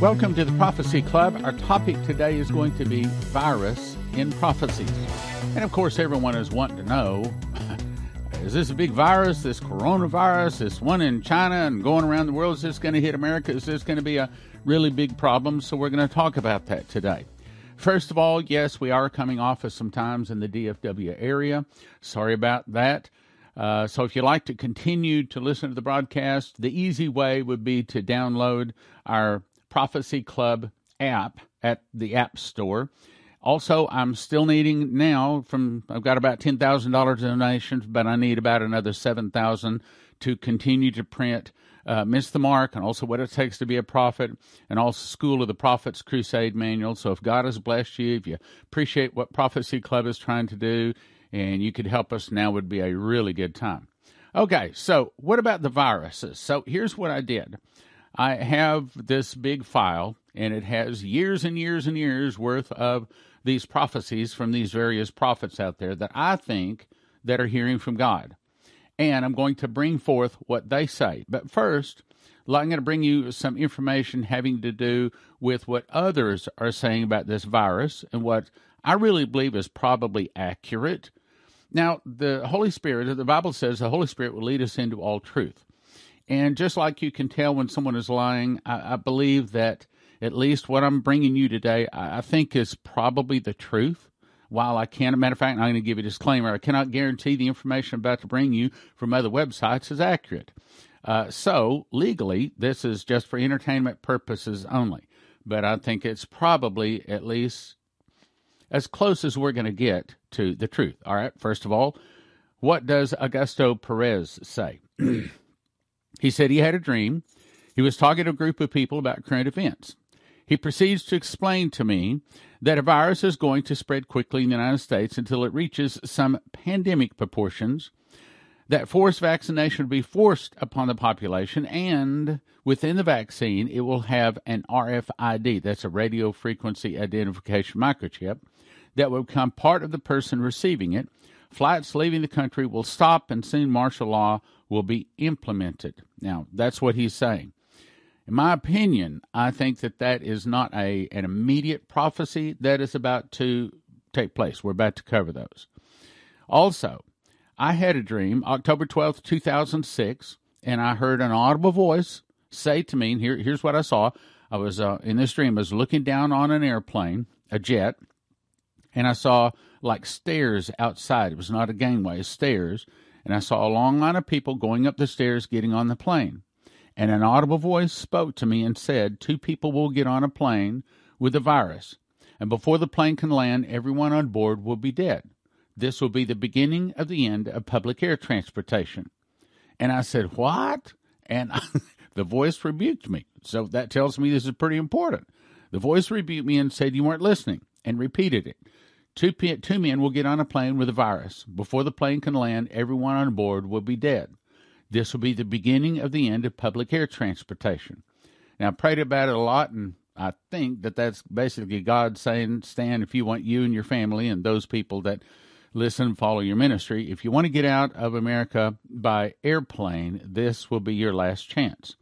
Welcome to the Prophecy Club. Our topic today is going to be virus in prophecies. And of course, everyone is wanting to know is this a big virus, this coronavirus, this one in China and going around the world? Is this going to hit America? Is this going to be a really big problem? So, we're going to talk about that today. First of all, yes, we are coming off of some times in the DFW area. Sorry about that. Uh, so if you'd like to continue to listen to the broadcast, the easy way would be to download our Prophecy Club app at the App Store. Also, I'm still needing now from I've got about ten thousand dollars in donations, but I need about another seven thousand to continue to print uh, Miss the Mark and also what it takes to be a prophet and also School of the Prophets Crusade Manual. So if God has blessed you, if you appreciate what Prophecy Club is trying to do, and you could help us, now would be a really good time. Okay, so what about the viruses? So here's what I did. I have this big file, and it has years and years and years worth of these prophecies from these various prophets out there that I think that are hearing from God. And I'm going to bring forth what they say. But first, I'm going to bring you some information having to do with what others are saying about this virus and what I really believe is probably accurate. Now, the Holy Spirit, the Bible says the Holy Spirit will lead us into all truth. And just like you can tell when someone is lying, I, I believe that at least what I'm bringing you today, I, I think is probably the truth. While I can, a matter of fact, I'm going to give you a disclaimer. I cannot guarantee the information I'm about to bring you from other websites is accurate. Uh, so, legally, this is just for entertainment purposes only. But I think it's probably at least as close as we're going to get to the truth. All right, first of all, what does Augusto Perez say? He said he had a dream. He was talking to a group of people about current events. He proceeds to explain to me that a virus is going to spread quickly in the United States until it reaches some pandemic proportions, that forced vaccination will be forced upon the population, and within the vaccine, it will have an RFID, that's a radio frequency identification microchip, that will become part of the person receiving it. Flights leaving the country will stop, and soon martial law will be implemented. Now, that's what he's saying. In my opinion, I think that that is not a an immediate prophecy that is about to take place. We're about to cover those. Also, I had a dream, October 12th, 2006, and I heard an audible voice say to me, and here, here's what I saw. I was uh, in this dream, I was looking down on an airplane, a jet, and I saw like stairs outside. It was not a gangway, stairs and I saw a long line of people going up the stairs getting on the plane. And an audible voice spoke to me and said, Two people will get on a plane with the virus, and before the plane can land, everyone on board will be dead. This will be the beginning of the end of public air transportation. And I said, What? And the voice rebuked me. So that tells me this is pretty important. The voice rebuked me and said, You weren't listening, and repeated it. Two, two men will get on a plane with a virus. Before the plane can land, everyone on board will be dead. This will be the beginning of the end of public air transportation. Now, I prayed about it a lot, and I think that that's basically God saying, Stan, if you want you and your family and those people that listen follow your ministry, if you want to get out of America by airplane, this will be your last chance.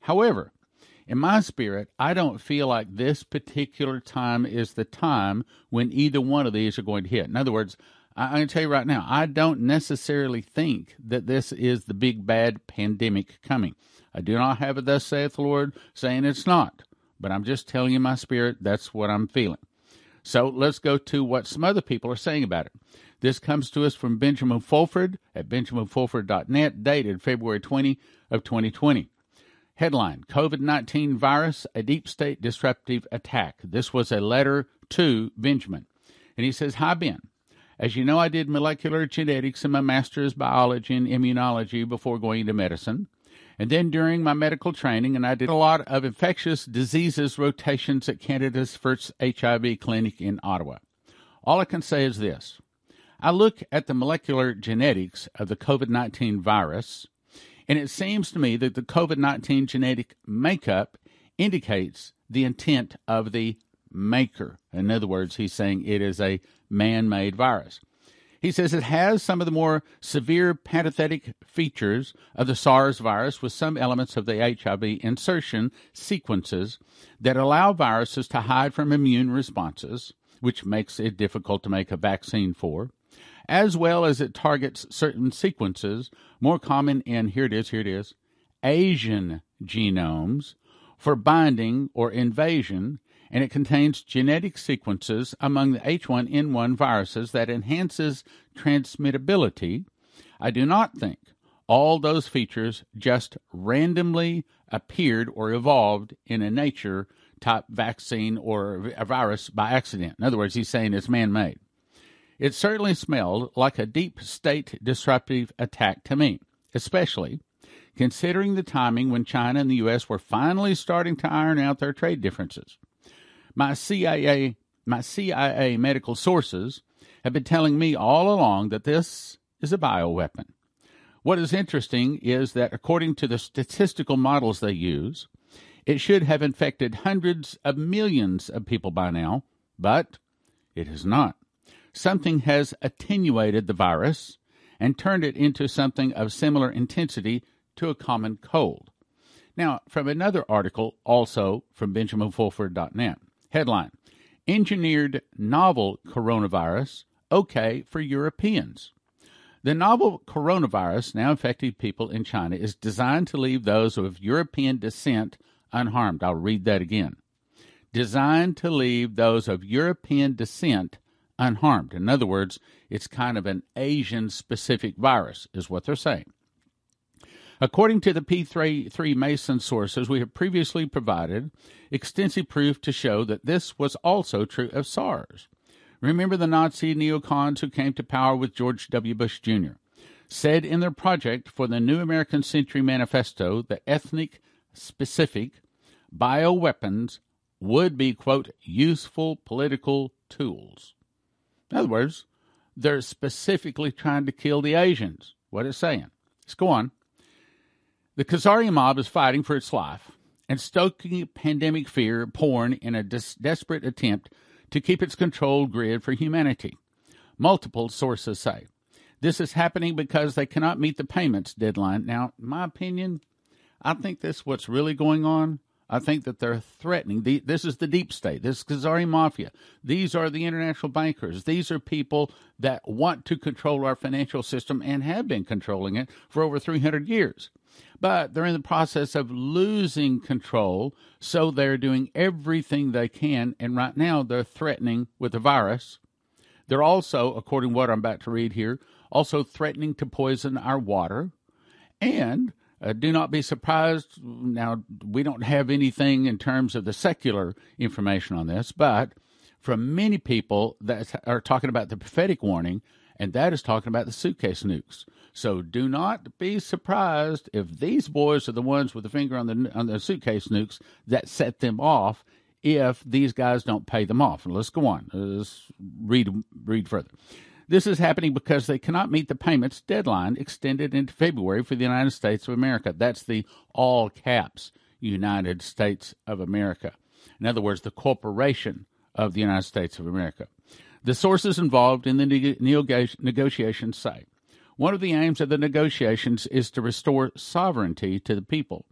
However, in my spirit, I don't feel like this particular time is the time when either one of these are going to hit. In other words, I, am going to tell you right now, I don't necessarily think that this is the big bad pandemic coming. I do not have it, thus saith the Lord, saying it's not. But I'm just telling you my spirit, that's what I'm feeling. So let's go to what some other people are saying about it. This comes to us from Benjamin Fulford at benjaminfulford.net, dated February 20 of 2020. Headline COVID 19 virus, a deep state disruptive attack. This was a letter to Benjamin. And he says, Hi, Ben. As you know, I did molecular genetics and my master's biology and immunology before going to medicine. And then during my medical training, and I did a lot of infectious diseases rotations at Canada's first HIV clinic in Ottawa. All I can say is this I look at the molecular genetics of the COVID 19 virus and it seems to me that the COVID 19 genetic makeup indicates the intent of the maker. In other words, he's saying it is a man made virus. He says it has some of the more severe pathogenic features of the SARS virus with some elements of the HIV insertion sequences that allow viruses to hide from immune responses, which makes it difficult to make a vaccine for, as well as it targets certain sequences more common in, here it is, here it is, Asian genomes for binding or invasion and it contains genetic sequences among the H1N1 viruses that enhances transmittability. I do not think all those features just randomly appeared or evolved in a nature type vaccine or a virus by accident. In other words, he's saying it's man made. It certainly smelled like a deep state disruptive attack to me, especially considering the timing when China and the U.S. were finally starting to iron out their trade differences. My CIA, my CIA medical sources have been telling me all along that this is a bioweapon. What is interesting is that according to the statistical models they use, it should have infected hundreds of millions of people by now, but it has not. Something has attenuated the virus and turned it into something of similar intensity to a common cold. Now, from another article, also from BenjaminFulford.net. Headline Engineered novel coronavirus okay for Europeans. The novel coronavirus now infecting people in China is designed to leave those of European descent unharmed. I'll read that again. Designed to leave those of European descent unharmed. In other words, it's kind of an Asian specific virus, is what they're saying. According to the P3 Mason sources we have previously provided, extensive proof to show that this was also true of SARS. Remember the Nazi neocons who came to power with George W. Bush Jr. said in their project for the New American Century Manifesto that ethnic specific bioweapons would be, quote, useful political tools. In other words, they're specifically trying to kill the Asians. What it's saying. Let's go on. The Khazari mob is fighting for its life and stoking pandemic fear porn in a des- desperate attempt to keep its controlled grid for humanity. Multiple sources say. This is happening because they cannot meet the payments deadline. Now, in my opinion, I think that's what's really going on. I think that they're threatening. The, this is the deep state. This is Khazari Mafia. These are the international bankers. These are people that want to control our financial system and have been controlling it for over 300 years but they're in the process of losing control. So they're doing everything they can. And right now they're threatening with the virus. They're also, according to what I'm about to read here, also threatening to poison our water. And uh, do not be surprised. Now, we don't have anything in terms of the secular information on this, but from many people that are talking about the prophetic warning, and that is talking about the suitcase nukes. So do not be surprised if these boys are the ones with the finger on the on the suitcase nukes that set them off. If these guys don't pay them off, and let's go on. Let's read read further. This is happening because they cannot meet the payments deadline extended into February for the United States of America. That's the all caps United States of America. In other words, the corporation of the United States of America. The sources involved in the negotiations say one of the aims of the negotiations is to restore sovereignty to the people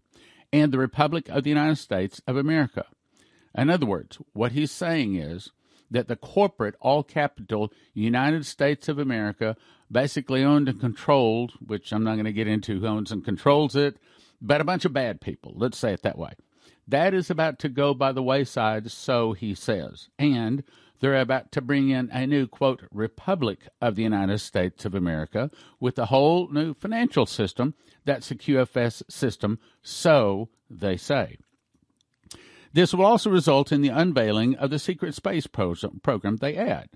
and the Republic of the United States of America. In other words, what he's saying is that the corporate, all capital United States of America, basically owned and controlled, which I'm not going to get into who owns and controls it, but a bunch of bad people. Let's say it that way. That is about to go by the wayside, so he says. And they're about to bring in a new, quote, Republic of the United States of America with a whole new financial system. That's a QFS system, so they say. This will also result in the unveiling of the secret space program they add.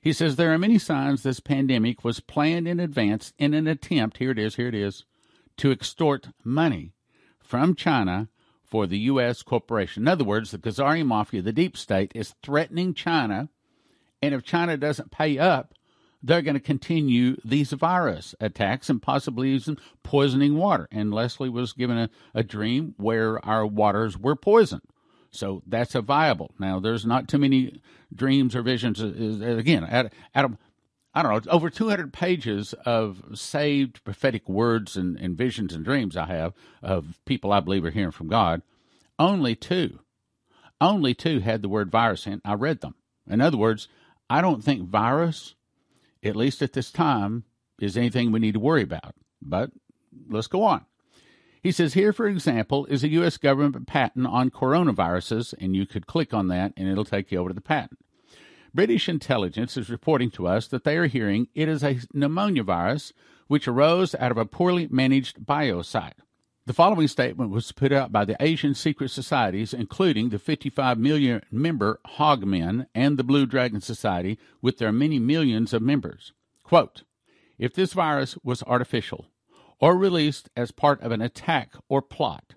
He says there are many signs this pandemic was planned in advance in an attempt, here it is, here it is, to extort money from China for the U.S. corporation. In other words, the Khazari Mafia, the deep state, is threatening China. And if China doesn't pay up, they're going to continue these virus attacks and possibly even poisoning water. And Leslie was given a, a dream where our waters were poisoned. So that's a viable. Now, there's not too many dreams or visions. Again, Adam, I don't know, over 200 pages of saved prophetic words and, and visions and dreams I have of people I believe are hearing from God. Only two, only two had the word virus in. I read them. In other words, I don't think virus, at least at this time, is anything we need to worry about. But let's go on. He says, here, for example, is a U.S. government patent on coronaviruses, and you could click on that and it'll take you over to the patent. British intelligence is reporting to us that they are hearing it is a pneumonia virus which arose out of a poorly managed biocide. The following statement was put out by the Asian secret societies, including the 55 million member Hongmen and the Blue Dragon Society, with their many millions of members. Quote, if this virus was artificial or released as part of an attack or plot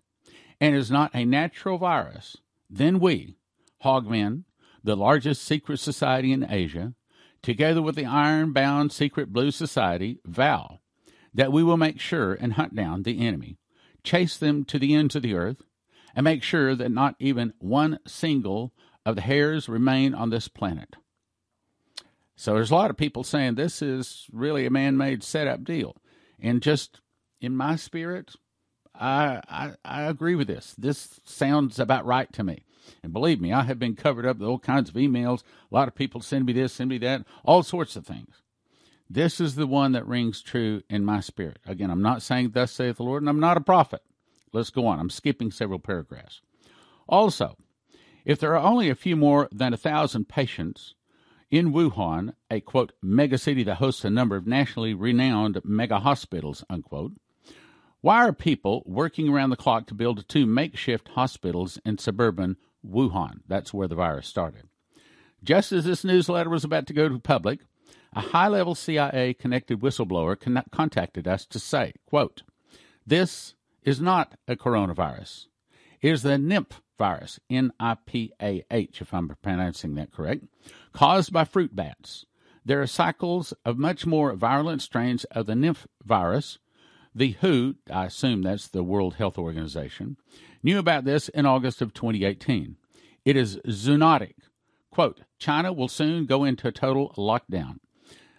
and is not a natural virus, then we, Hongmen, the largest secret society in Asia, together with the iron bound secret blue society, vow that we will make sure and hunt down the enemy, chase them to the ends of the earth, and make sure that not even one single of the hairs remain on this planet. So there's a lot of people saying this is really a man-made setup deal, and just in my spirit, I, I I agree with this. This sounds about right to me. And believe me, I have been covered up with all kinds of emails. A lot of people send me this, send me that, all sorts of things. This is the one that rings true in my spirit. Again, I'm not saying thus saith the Lord, and I'm not a prophet. Let's go on. I'm skipping several paragraphs. Also, if there are only a few more than a thousand patients in Wuhan, a quote, megacity that hosts a number of nationally renowned mega hospitals, unquote, why are people working around the clock to build two makeshift hospitals in suburban Wuhan? That's where the virus started. Just as this newsletter was about to go to public, a high level CIA connected whistleblower con- contacted us to say, quote, This is not a coronavirus. It is the NIMPH virus, N I P A H, if I'm pronouncing that correct, caused by fruit bats. There are cycles of much more virulent strains of the NIMPH virus. The WHO, I assume that's the World Health Organization, knew about this in August of 2018. It is zoonotic. Quote, China will soon go into total lockdown.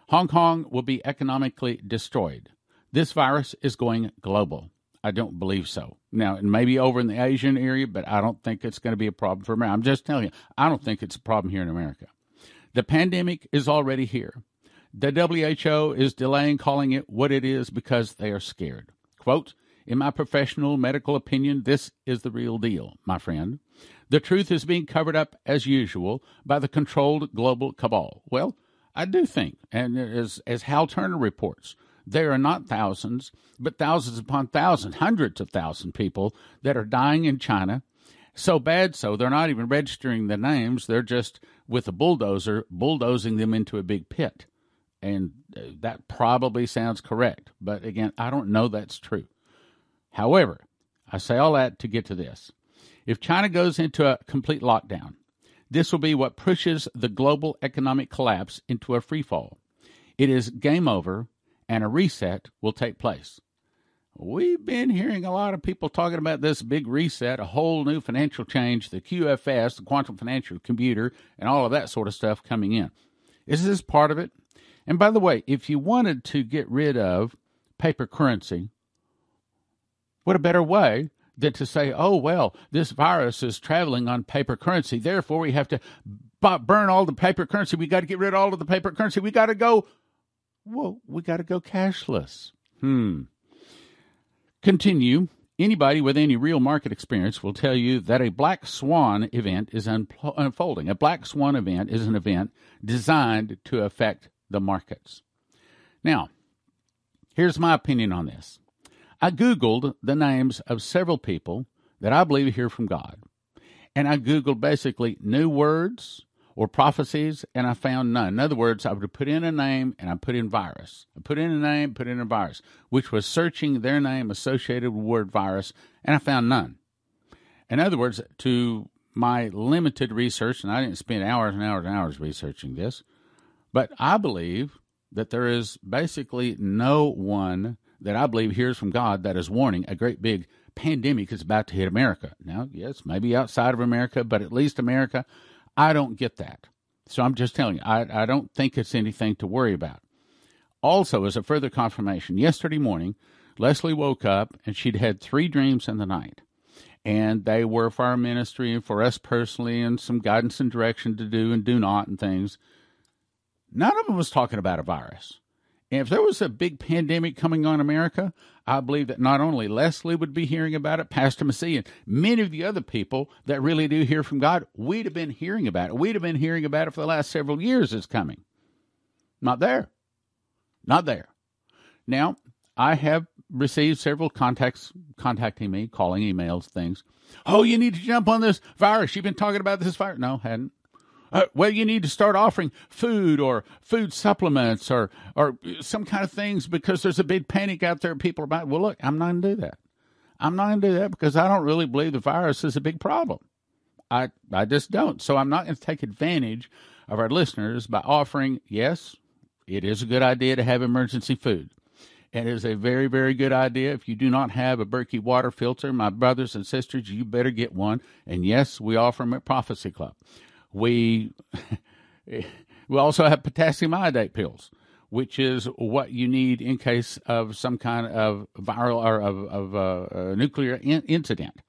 Hong Kong will be economically destroyed. This virus is going global. I don't believe so. Now, it may be over in the Asian area, but I don't think it's going to be a problem for America. I'm just telling you, I don't think it's a problem here in America. The pandemic is already here. The WHO is delaying calling it what it is because they are scared. Quote, in my professional medical opinion, this is the real deal, my friend. The truth is being covered up as usual by the controlled global cabal. Well, I do think, and as, as Hal Turner reports, there are not thousands, but thousands upon thousands, hundreds of thousands people that are dying in China. So bad so they're not even registering the names. They're just with a bulldozer bulldozing them into a big pit. And uh, that probably sounds correct. But again, I don't know that's true. However, I say all that to get to this. If China goes into a complete lockdown, this will be what pushes the global economic collapse into a free fall. It is game over and a reset will take place. We've been hearing a lot of people talking about this big reset, a whole new financial change, the QFS, the quantum financial computer, and all of that sort of stuff coming in. Is this part of it? And by the way, if you wanted to get rid of paper currency, what a better way than to say, oh, well, this virus is traveling on paper currency. Therefore, we have to burn all the paper currency. We got to get rid of all of the paper currency. We got to go well, we got to go cashless. Hmm. Continue. Anybody with any real market experience will tell you that a black swan event is unfolding. A black swan event is an event designed to affect the markets. Now, here's my opinion on this. I Googled the names of several people that I believe hear from God. And I Googled basically new words or prophecies, and I found none. In other words, I would put in a name and I put in virus. I put in a name, put in a virus, which was searching their name associated with word virus, and I found none. In other words, to my limited research, and I didn't spend hours and hours and hours researching this, but I believe that there is basically no one that I believe hears from God that is warning a great big pandemic is about to hit America. Now, yes, maybe outside of America, but at least America. I don't get that. So I'm just telling you, I, I don't think it's anything to worry about. Also, as a further confirmation, yesterday morning, Leslie woke up and she'd had three dreams in the night. And they were for our ministry and for us personally, and some guidance and direction to do and do not and things. None of them was talking about a virus. And if there was a big pandemic coming on America, I believe that not only Leslie would be hearing about it, Pastor Massey, and many of the other people that really do hear from God, we'd have been hearing about it. We'd have been hearing about it for the last several years. It's coming. Not there. Not there. Now, I have received several contacts contacting me, calling, emails, things. Oh, you need to jump on this virus. You've been talking about this virus. No, hadn't. Uh, well, you need to start offering food or food supplements or or some kind of things because there's a big panic out there. People are about. Well, look, I'm not going to do that. I'm not going to do that because I don't really believe the virus is a big problem. I I just don't. So I'm not going to take advantage of our listeners by offering. Yes, it is a good idea to have emergency food. It is a very, very good idea. If you do not have a Berkey water filter, my brothers and sisters, you better get one. And yes, we offer them at Prophecy Club. We we also have potassium iodate pills, which is what you need in case of some kind of viral or of, of uh, a nuclear in- incident.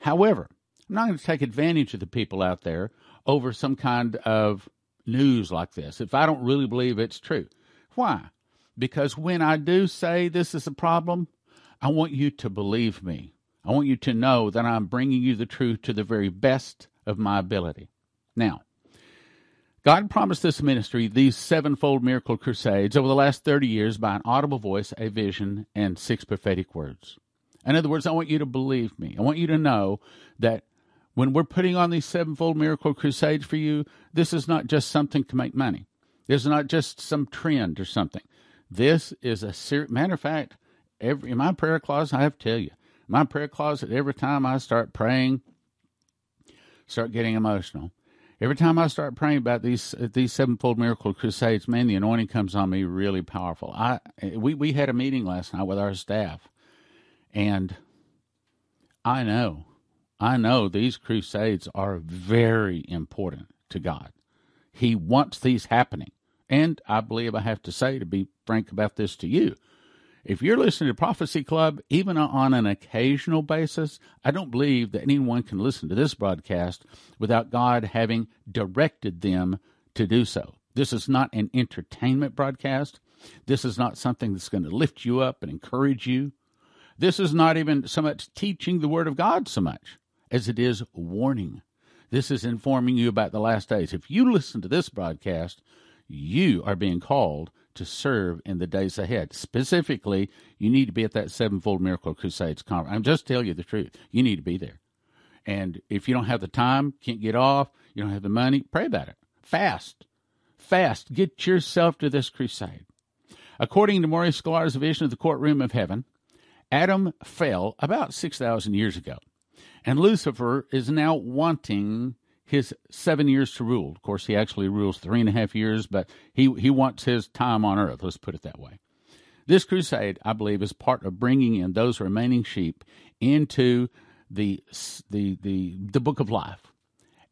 However, I'm not going to take advantage of the people out there over some kind of news like this if I don't really believe it's true. Why? Because when I do say this is a problem, I want you to believe me. I want you to know that I'm bringing you the truth to the very best of my ability. Now, God promised this ministry these sevenfold miracle crusades over the last 30 years by an audible voice, a vision, and six prophetic words. In other words, I want you to believe me. I want you to know that when we're putting on these sevenfold miracle crusades for you, this is not just something to make money. This is not just some trend or something. This is a serious matter of fact. Every in my prayer closet, I have to tell you, my prayer closet. Every time I start praying, start getting emotional. Every time I start praying about these uh, these sevenfold miracle crusades, man, the anointing comes on me really powerful. I eh, we we had a meeting last night with our staff, and I know, I know these crusades are very important to God. He wants these happening, and I believe I have to say to be frank about this to you if you're listening to Prophecy Club, even on an occasional basis, I don't believe that anyone can listen to this broadcast without God having directed them to do so. This is not an entertainment broadcast. This is not something that's going to lift you up and encourage you. This is not even so much teaching the Word of God so much as it is warning. This is informing you about the last days. If you listen to this broadcast, you are being called to serve in the days ahead. Specifically, you need to be at that Sevenfold Miracle Crusades conference. I'm just telling you the truth. You need to be there. And if you don't have the time, can't get off, you don't have the money, pray about it. Fast. Fast. Get yourself to this crusade. According to Maurice Sklar's vision of the courtroom of heaven, Adam fell about 6,000 years ago. And Lucifer is now wanting his seven years to rule. Of course, he actually rules three and a half years, but he, he wants his time on earth. Let's put it that way. This crusade, I believe, is part of bringing in those remaining sheep into the the the the book of life.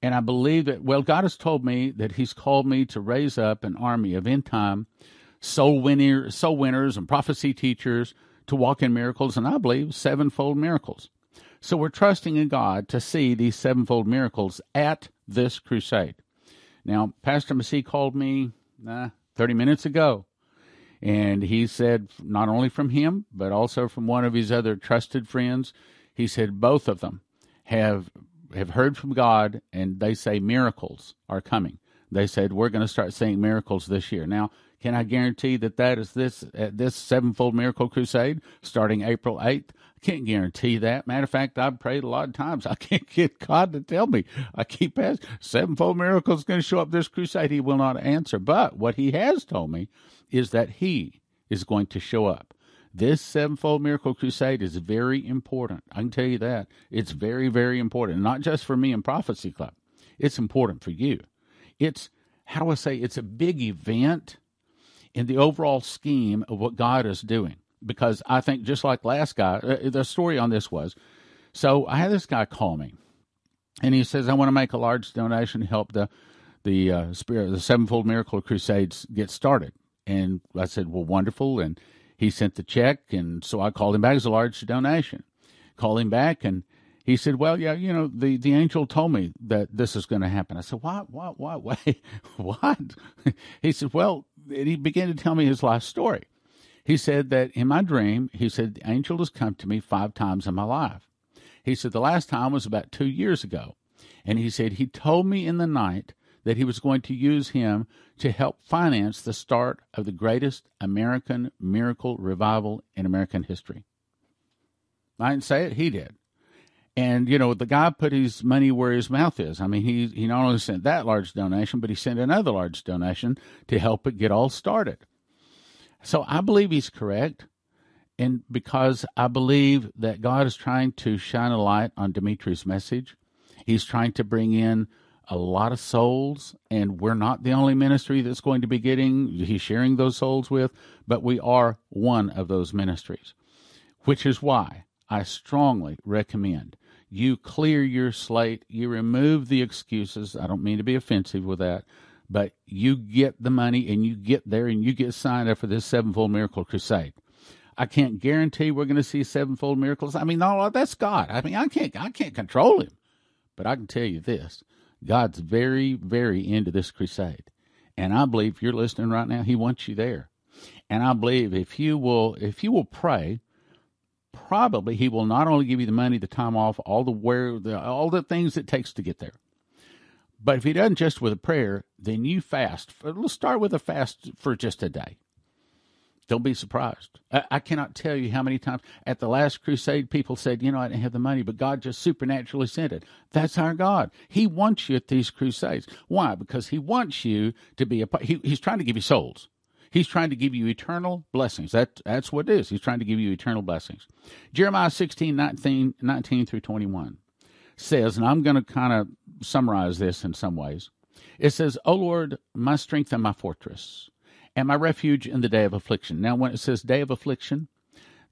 And I believe that well, God has told me that He's called me to raise up an army of end time soul winner, soul winners and prophecy teachers to walk in miracles, and I believe sevenfold miracles. So we're trusting in God to see these sevenfold miracles at this crusade. Now, Pastor Massey called me uh, 30 minutes ago, and he said, not only from him, but also from one of his other trusted friends, he said both of them have have heard from God, and they say miracles are coming. They said we're going to start seeing miracles this year. Now, can I guarantee that that is this uh, this sevenfold miracle crusade starting April eighth? I Can't guarantee that. Matter of fact, I've prayed a lot of times. I can't get God to tell me. I keep asking, sevenfold miracle is going to show up this crusade. He will not answer. But what he has told me is that he is going to show up. This sevenfold miracle crusade is very important. I can tell you that. It's very, very important. Not just for me and Prophecy Club. It's important for you. It's, how do I say, it's a big event in the overall scheme of what God is doing because I think just like last guy, uh, the story on this was, so I had this guy call me, and he says I want to make a large donation to help the the uh, spirit the sevenfold miracle crusades get started. And I said, Well, wonderful. And he sent the check. And so I called him back as a large donation. Called him back and he said, Well, yeah, you know, the, the angel told me that this is going to happen. I said, What, what, what, wait, what? he said, Well, he began to tell me his life story. He said that in my dream, he said, the angel has come to me five times in my life. He said, the last time was about two years ago. And he said, he told me in the night that he was going to use him to help finance the start of the greatest American miracle revival in American history. I didn't say it, he did. And you know, the guy put his money where his mouth is. I mean, he he not only sent that large donation, but he sent another large donation to help it get all started. So I believe he's correct, and because I believe that God is trying to shine a light on Dimitri's message, he's trying to bring in a lot of souls, and we're not the only ministry that's going to be getting he's sharing those souls with, but we are one of those ministries, which is why I strongly recommend you clear your slate, you remove the excuses. I don't mean to be offensive with that, but you get the money and you get there and you get signed up for this sevenfold miracle crusade. I can't guarantee we're going to see sevenfold miracles. I mean, no, that's God. I mean, I can't, I can't control him, but I can tell you this: God's very, very into this crusade, and I believe if you're listening right now, He wants you there. And I believe if you will, if you will pray, probably He will not only give you the money, the time off, all the where, the, all the things it takes to get there but if he doesn't just with a prayer, then you fast. Let's start with a fast for just a day. Don't be surprised. I, I, cannot tell you how many times at the last crusade people said, you know, I didn't have the money, but God just supernaturally sent it. That's our God. He wants you at these crusades. Why? Because He wants you to be a part. He, he's trying to give you souls. He's trying to give you eternal blessings. That, that's what it is. He's trying to give you eternal blessings. Jeremiah 16, 19, 19 through 21 says, and I'm going to kind of summarize this in some ways. It says, O Lord, my strength and my fortress, and my refuge in the day of affliction. Now, when it says day of affliction,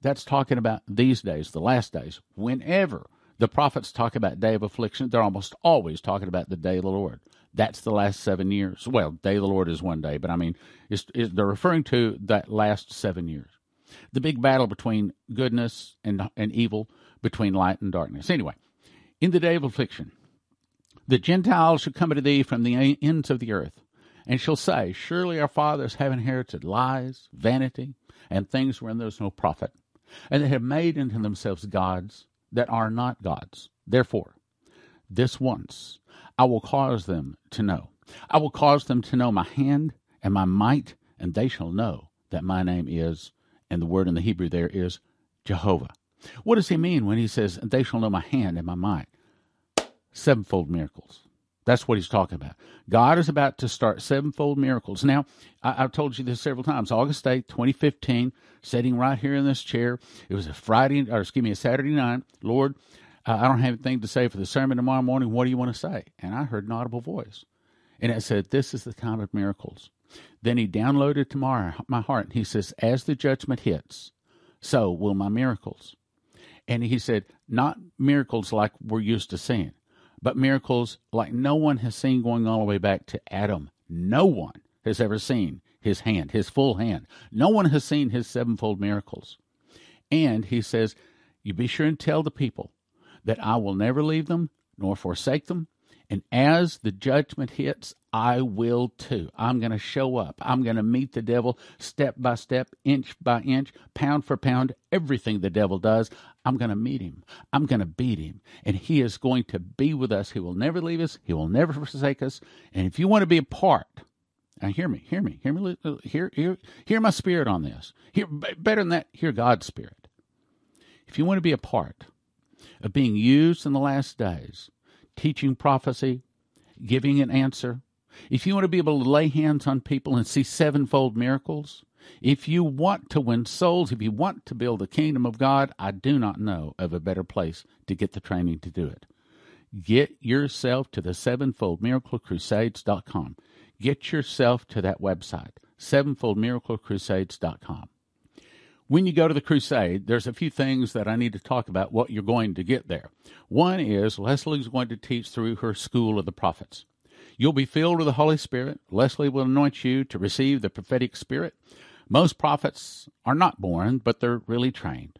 that's talking about these days, the last days. Whenever the prophets talk about day of affliction, they're almost always talking about the day of the Lord. That's the last seven years. Well, day of the Lord is one day, but I mean, it's, it's, they're referring to that last seven years. The big battle between goodness and, and evil, between light and darkness. Anyway, in the day of affliction. The Gentiles shall come to thee from the ends of the earth, and shall say, Surely our fathers have inherited lies, vanity, and things wherein there is no profit, and they have made unto themselves gods that are not gods. Therefore, this once I will cause them to know. I will cause them to know my hand and my might, and they shall know that my name is, and the word in the Hebrew there is Jehovah. What does he mean when he says, They shall know my hand and my might? Sevenfold miracles. That's what he's talking about. God is about to start sevenfold miracles. Now, I, have told you this several times. August 8th, 2015, sitting right here in this chair. It was a Friday, or excuse me, a Saturday night. Lord, uh, I don't have anything to say for the sermon tomorrow morning. What do you want to say? And I heard an audible voice. And it said, This is the time of miracles. Then he downloaded to my, my heart. He says, As the judgment hits, so will my miracles. And he said, not miracles like we're used to seeing, but miracles like no one has seen going all the way back to Adam. No one has ever seen his hand, his full hand. No one has seen his sevenfold miracles. And he says, You be sure and tell the people that I will never leave them nor forsake them. And as the judgment hits, I will too. I'm going to show up. I'm going to meet the devil step by step, inch by inch, pound for pound, everything the devil does. I'm going to meet him. I'm going to beat him. And he is going to be with us. He will never leave us. He will never forsake us. And if you want to be a part, now hear me, hear me, hear me, hear, hear, hear my spirit on this. Hear, better than that, hear God's spirit. If you want to be a part of being used in the last days, teaching prophecy, giving an answer, if you want to be able to lay hands on people and see sevenfold miracles, if you want to win souls, if you want to build the kingdom of God, I do not know of a better place to get the training to do it. Get yourself to the sevenfold miracle crusades.com. Get yourself to that website, sevenfoldmiraclecrusades.com. When you go to the crusade, there's a few things that I need to talk about what you're going to get there. One is Leslie's going to teach through her School of the Prophets. You'll be filled with the Holy Spirit. Leslie will anoint you to receive the prophetic spirit. Most prophets are not born, but they're really trained.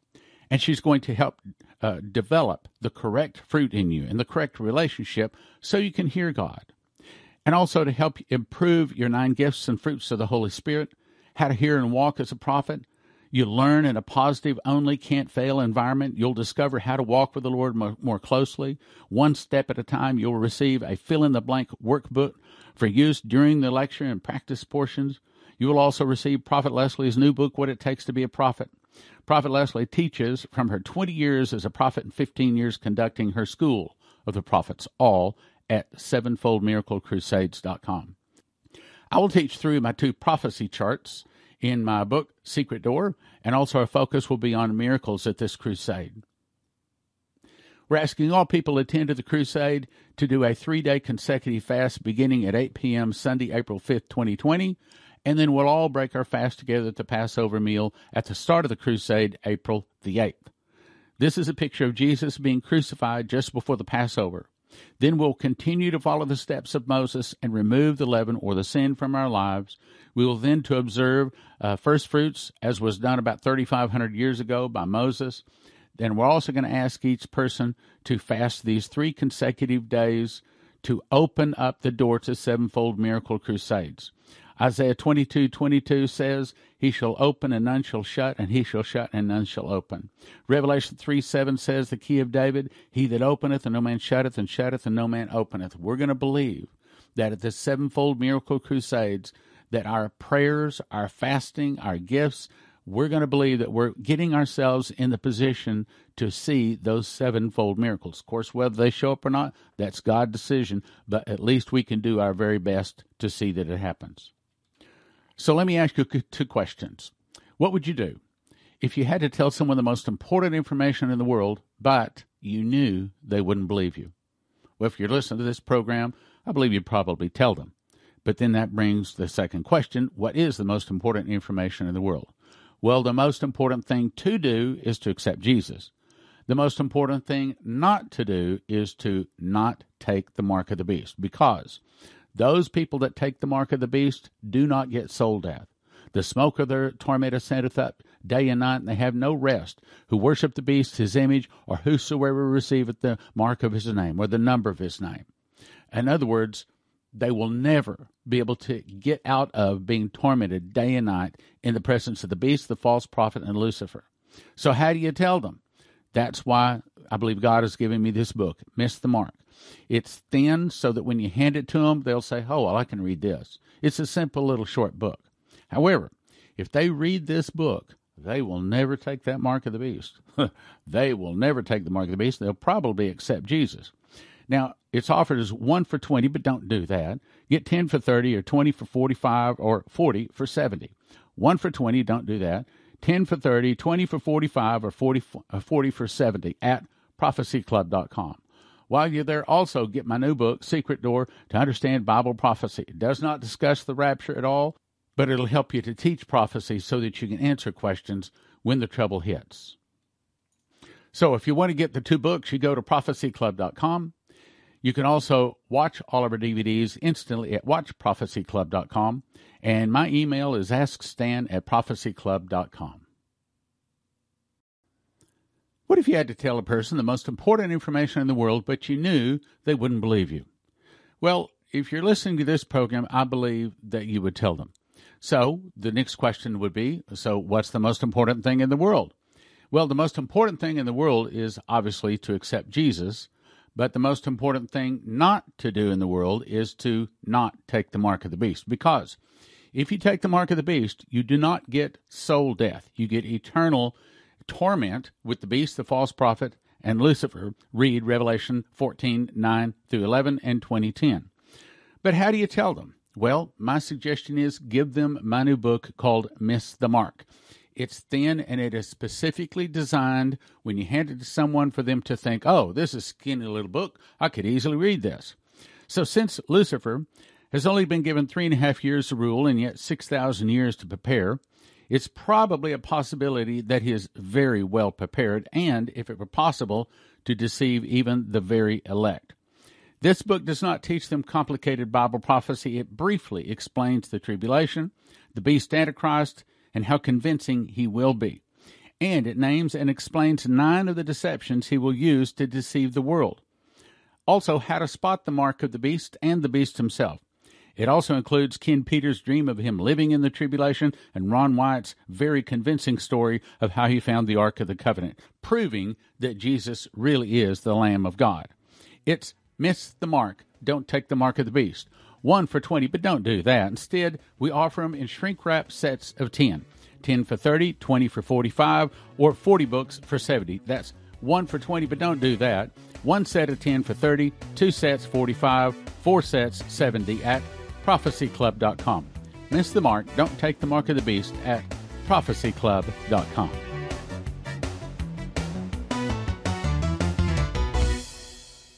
And she's going to help uh, develop the correct fruit in you and the correct relationship so you can hear God. And also to help improve your nine gifts and fruits of the Holy Spirit, how to hear and walk as a prophet, you learn in a positive, only can't fail environment. You'll discover how to walk with the Lord more, closely. One step at a time, you'll receive a fill in the blank workbook for use during the lecture and practice portions. You will also receive Prophet Leslie's new book, What It Takes to Be a Prophet. Prophet Leslie teaches from her 20 years as a prophet and 15 years conducting her school of the prophets, all at sevenfoldmiraclecrusades.com. I will teach through my two prophecy charts in my book, Secret Door, and also our focus will be on miracles at this crusade. We're asking all people attend to the crusade to do a three day consecutive fast beginning at 8 p.m. Sunday, April 5th, 2020, and then we'll all break our fast together at the Passover meal at the start of the crusade, April the 8th. This is a picture of Jesus being crucified just before the Passover. Then we'll continue to follow the steps of Moses and remove the leaven or the sin from our lives. We will then to observe uh, first fruits, as was done about 3,500 years ago by Moses. Then we're also going to ask each person to fast these three consecutive days to open up the door to sevenfold miracle crusades. Isaiah 22 22 says, He shall open and none shall shut, and he shall shut and none shall open. Revelation 3 7 says, The key of David, He that openeth and no man shutteth, and shutteth and no man openeth. We're going to believe that at the sevenfold miracle crusades, that our prayers, our fasting, our gifts, we're going to believe that we're getting ourselves in the position to see those sevenfold miracles. Of course, whether they show up or not, that's God's decision, but at least we can do our very best to see that it happens. So let me ask you two questions. What would you do if you had to tell someone the most important information in the world, but you knew they wouldn't believe you? Well, if you're listening to this program, I believe you'd probably tell them. But then that brings the second question what is the most important information in the world? Well, the most important thing to do is to accept Jesus. The most important thing not to do is to not take the mark of the beast because those people that take the mark of the beast do not get soul death. The smoke of their torment ascendeth up day and night, and they have no rest, who worship the beast, his image, or whosoever receiveth the mark of his name, or the number of his name. In other words, they will never be able to get out of being tormented day and night in the presence of the beast, the false prophet, and Lucifer. So, how do you tell them? That's why I believe God has given me this book, Miss the Mark. It's thin so that when you hand it to them, they'll say, Oh, well, I can read this. It's a simple little short book. However, if they read this book, they will never take that mark of the beast. they will never take the mark of the beast. They'll probably accept Jesus. Now, it's offered as one for 20, but don't do that. Get 10 for 30 or 20 for 45 or 40 for 70. One for 20, don't do that. 10 for 30, 20 for 45 or 40, uh, 40 for 70 at prophecyclub.com. While you're there, also get my new book, Secret Door to Understand Bible Prophecy. It does not discuss the rapture at all, but it'll help you to teach prophecy so that you can answer questions when the trouble hits. So if you want to get the two books, you go to prophecyclub.com. You can also watch all of our DVDs instantly at watchprophecyclub.com. And my email is askstan at prophecyclub.com. What if you had to tell a person the most important information in the world, but you knew they wouldn't believe you? Well, if you're listening to this program, I believe that you would tell them. So the next question would be so, what's the most important thing in the world? Well, the most important thing in the world is obviously to accept Jesus, but the most important thing not to do in the world is to not take the mark of the beast. Because if you take the mark of the beast, you do not get soul death, you get eternal torment with the beast, the false prophet, and Lucifer. Read Revelation 14 9 through 11 and 2010. But how do you tell them? Well, my suggestion is give them my new book called Miss the Mark. It's thin and it is specifically designed when you hand it to someone for them to think, oh, this is a skinny little book. I could easily read this. So, since Lucifer has only been given three and a half years to rule and yet 6,000 years to prepare, it's probably a possibility that he is very well prepared and, if it were possible, to deceive even the very elect. This book does not teach them complicated Bible prophecy. It briefly explains the tribulation, the beast Antichrist, and how convincing he will be. And it names and explains nine of the deceptions he will use to deceive the world. Also, how to spot the mark of the beast and the beast himself. It also includes Ken Peters' dream of him living in the tribulation and Ron Wyatt's very convincing story of how he found the Ark of the Covenant, proving that Jesus really is the Lamb of God. It's miss the mark, don't take the mark of the beast. One for 20, but don't do that. Instead, we offer them in shrink wrap sets of 10. 10 for 30, 20 for 45, or 40 books for 70. That's one for 20, but don't do that. One set of 10 for 30, two sets 45, four sets 70 at prophecyclub.com. Miss the mark, don't take the mark of the beast at prophecyclub.com.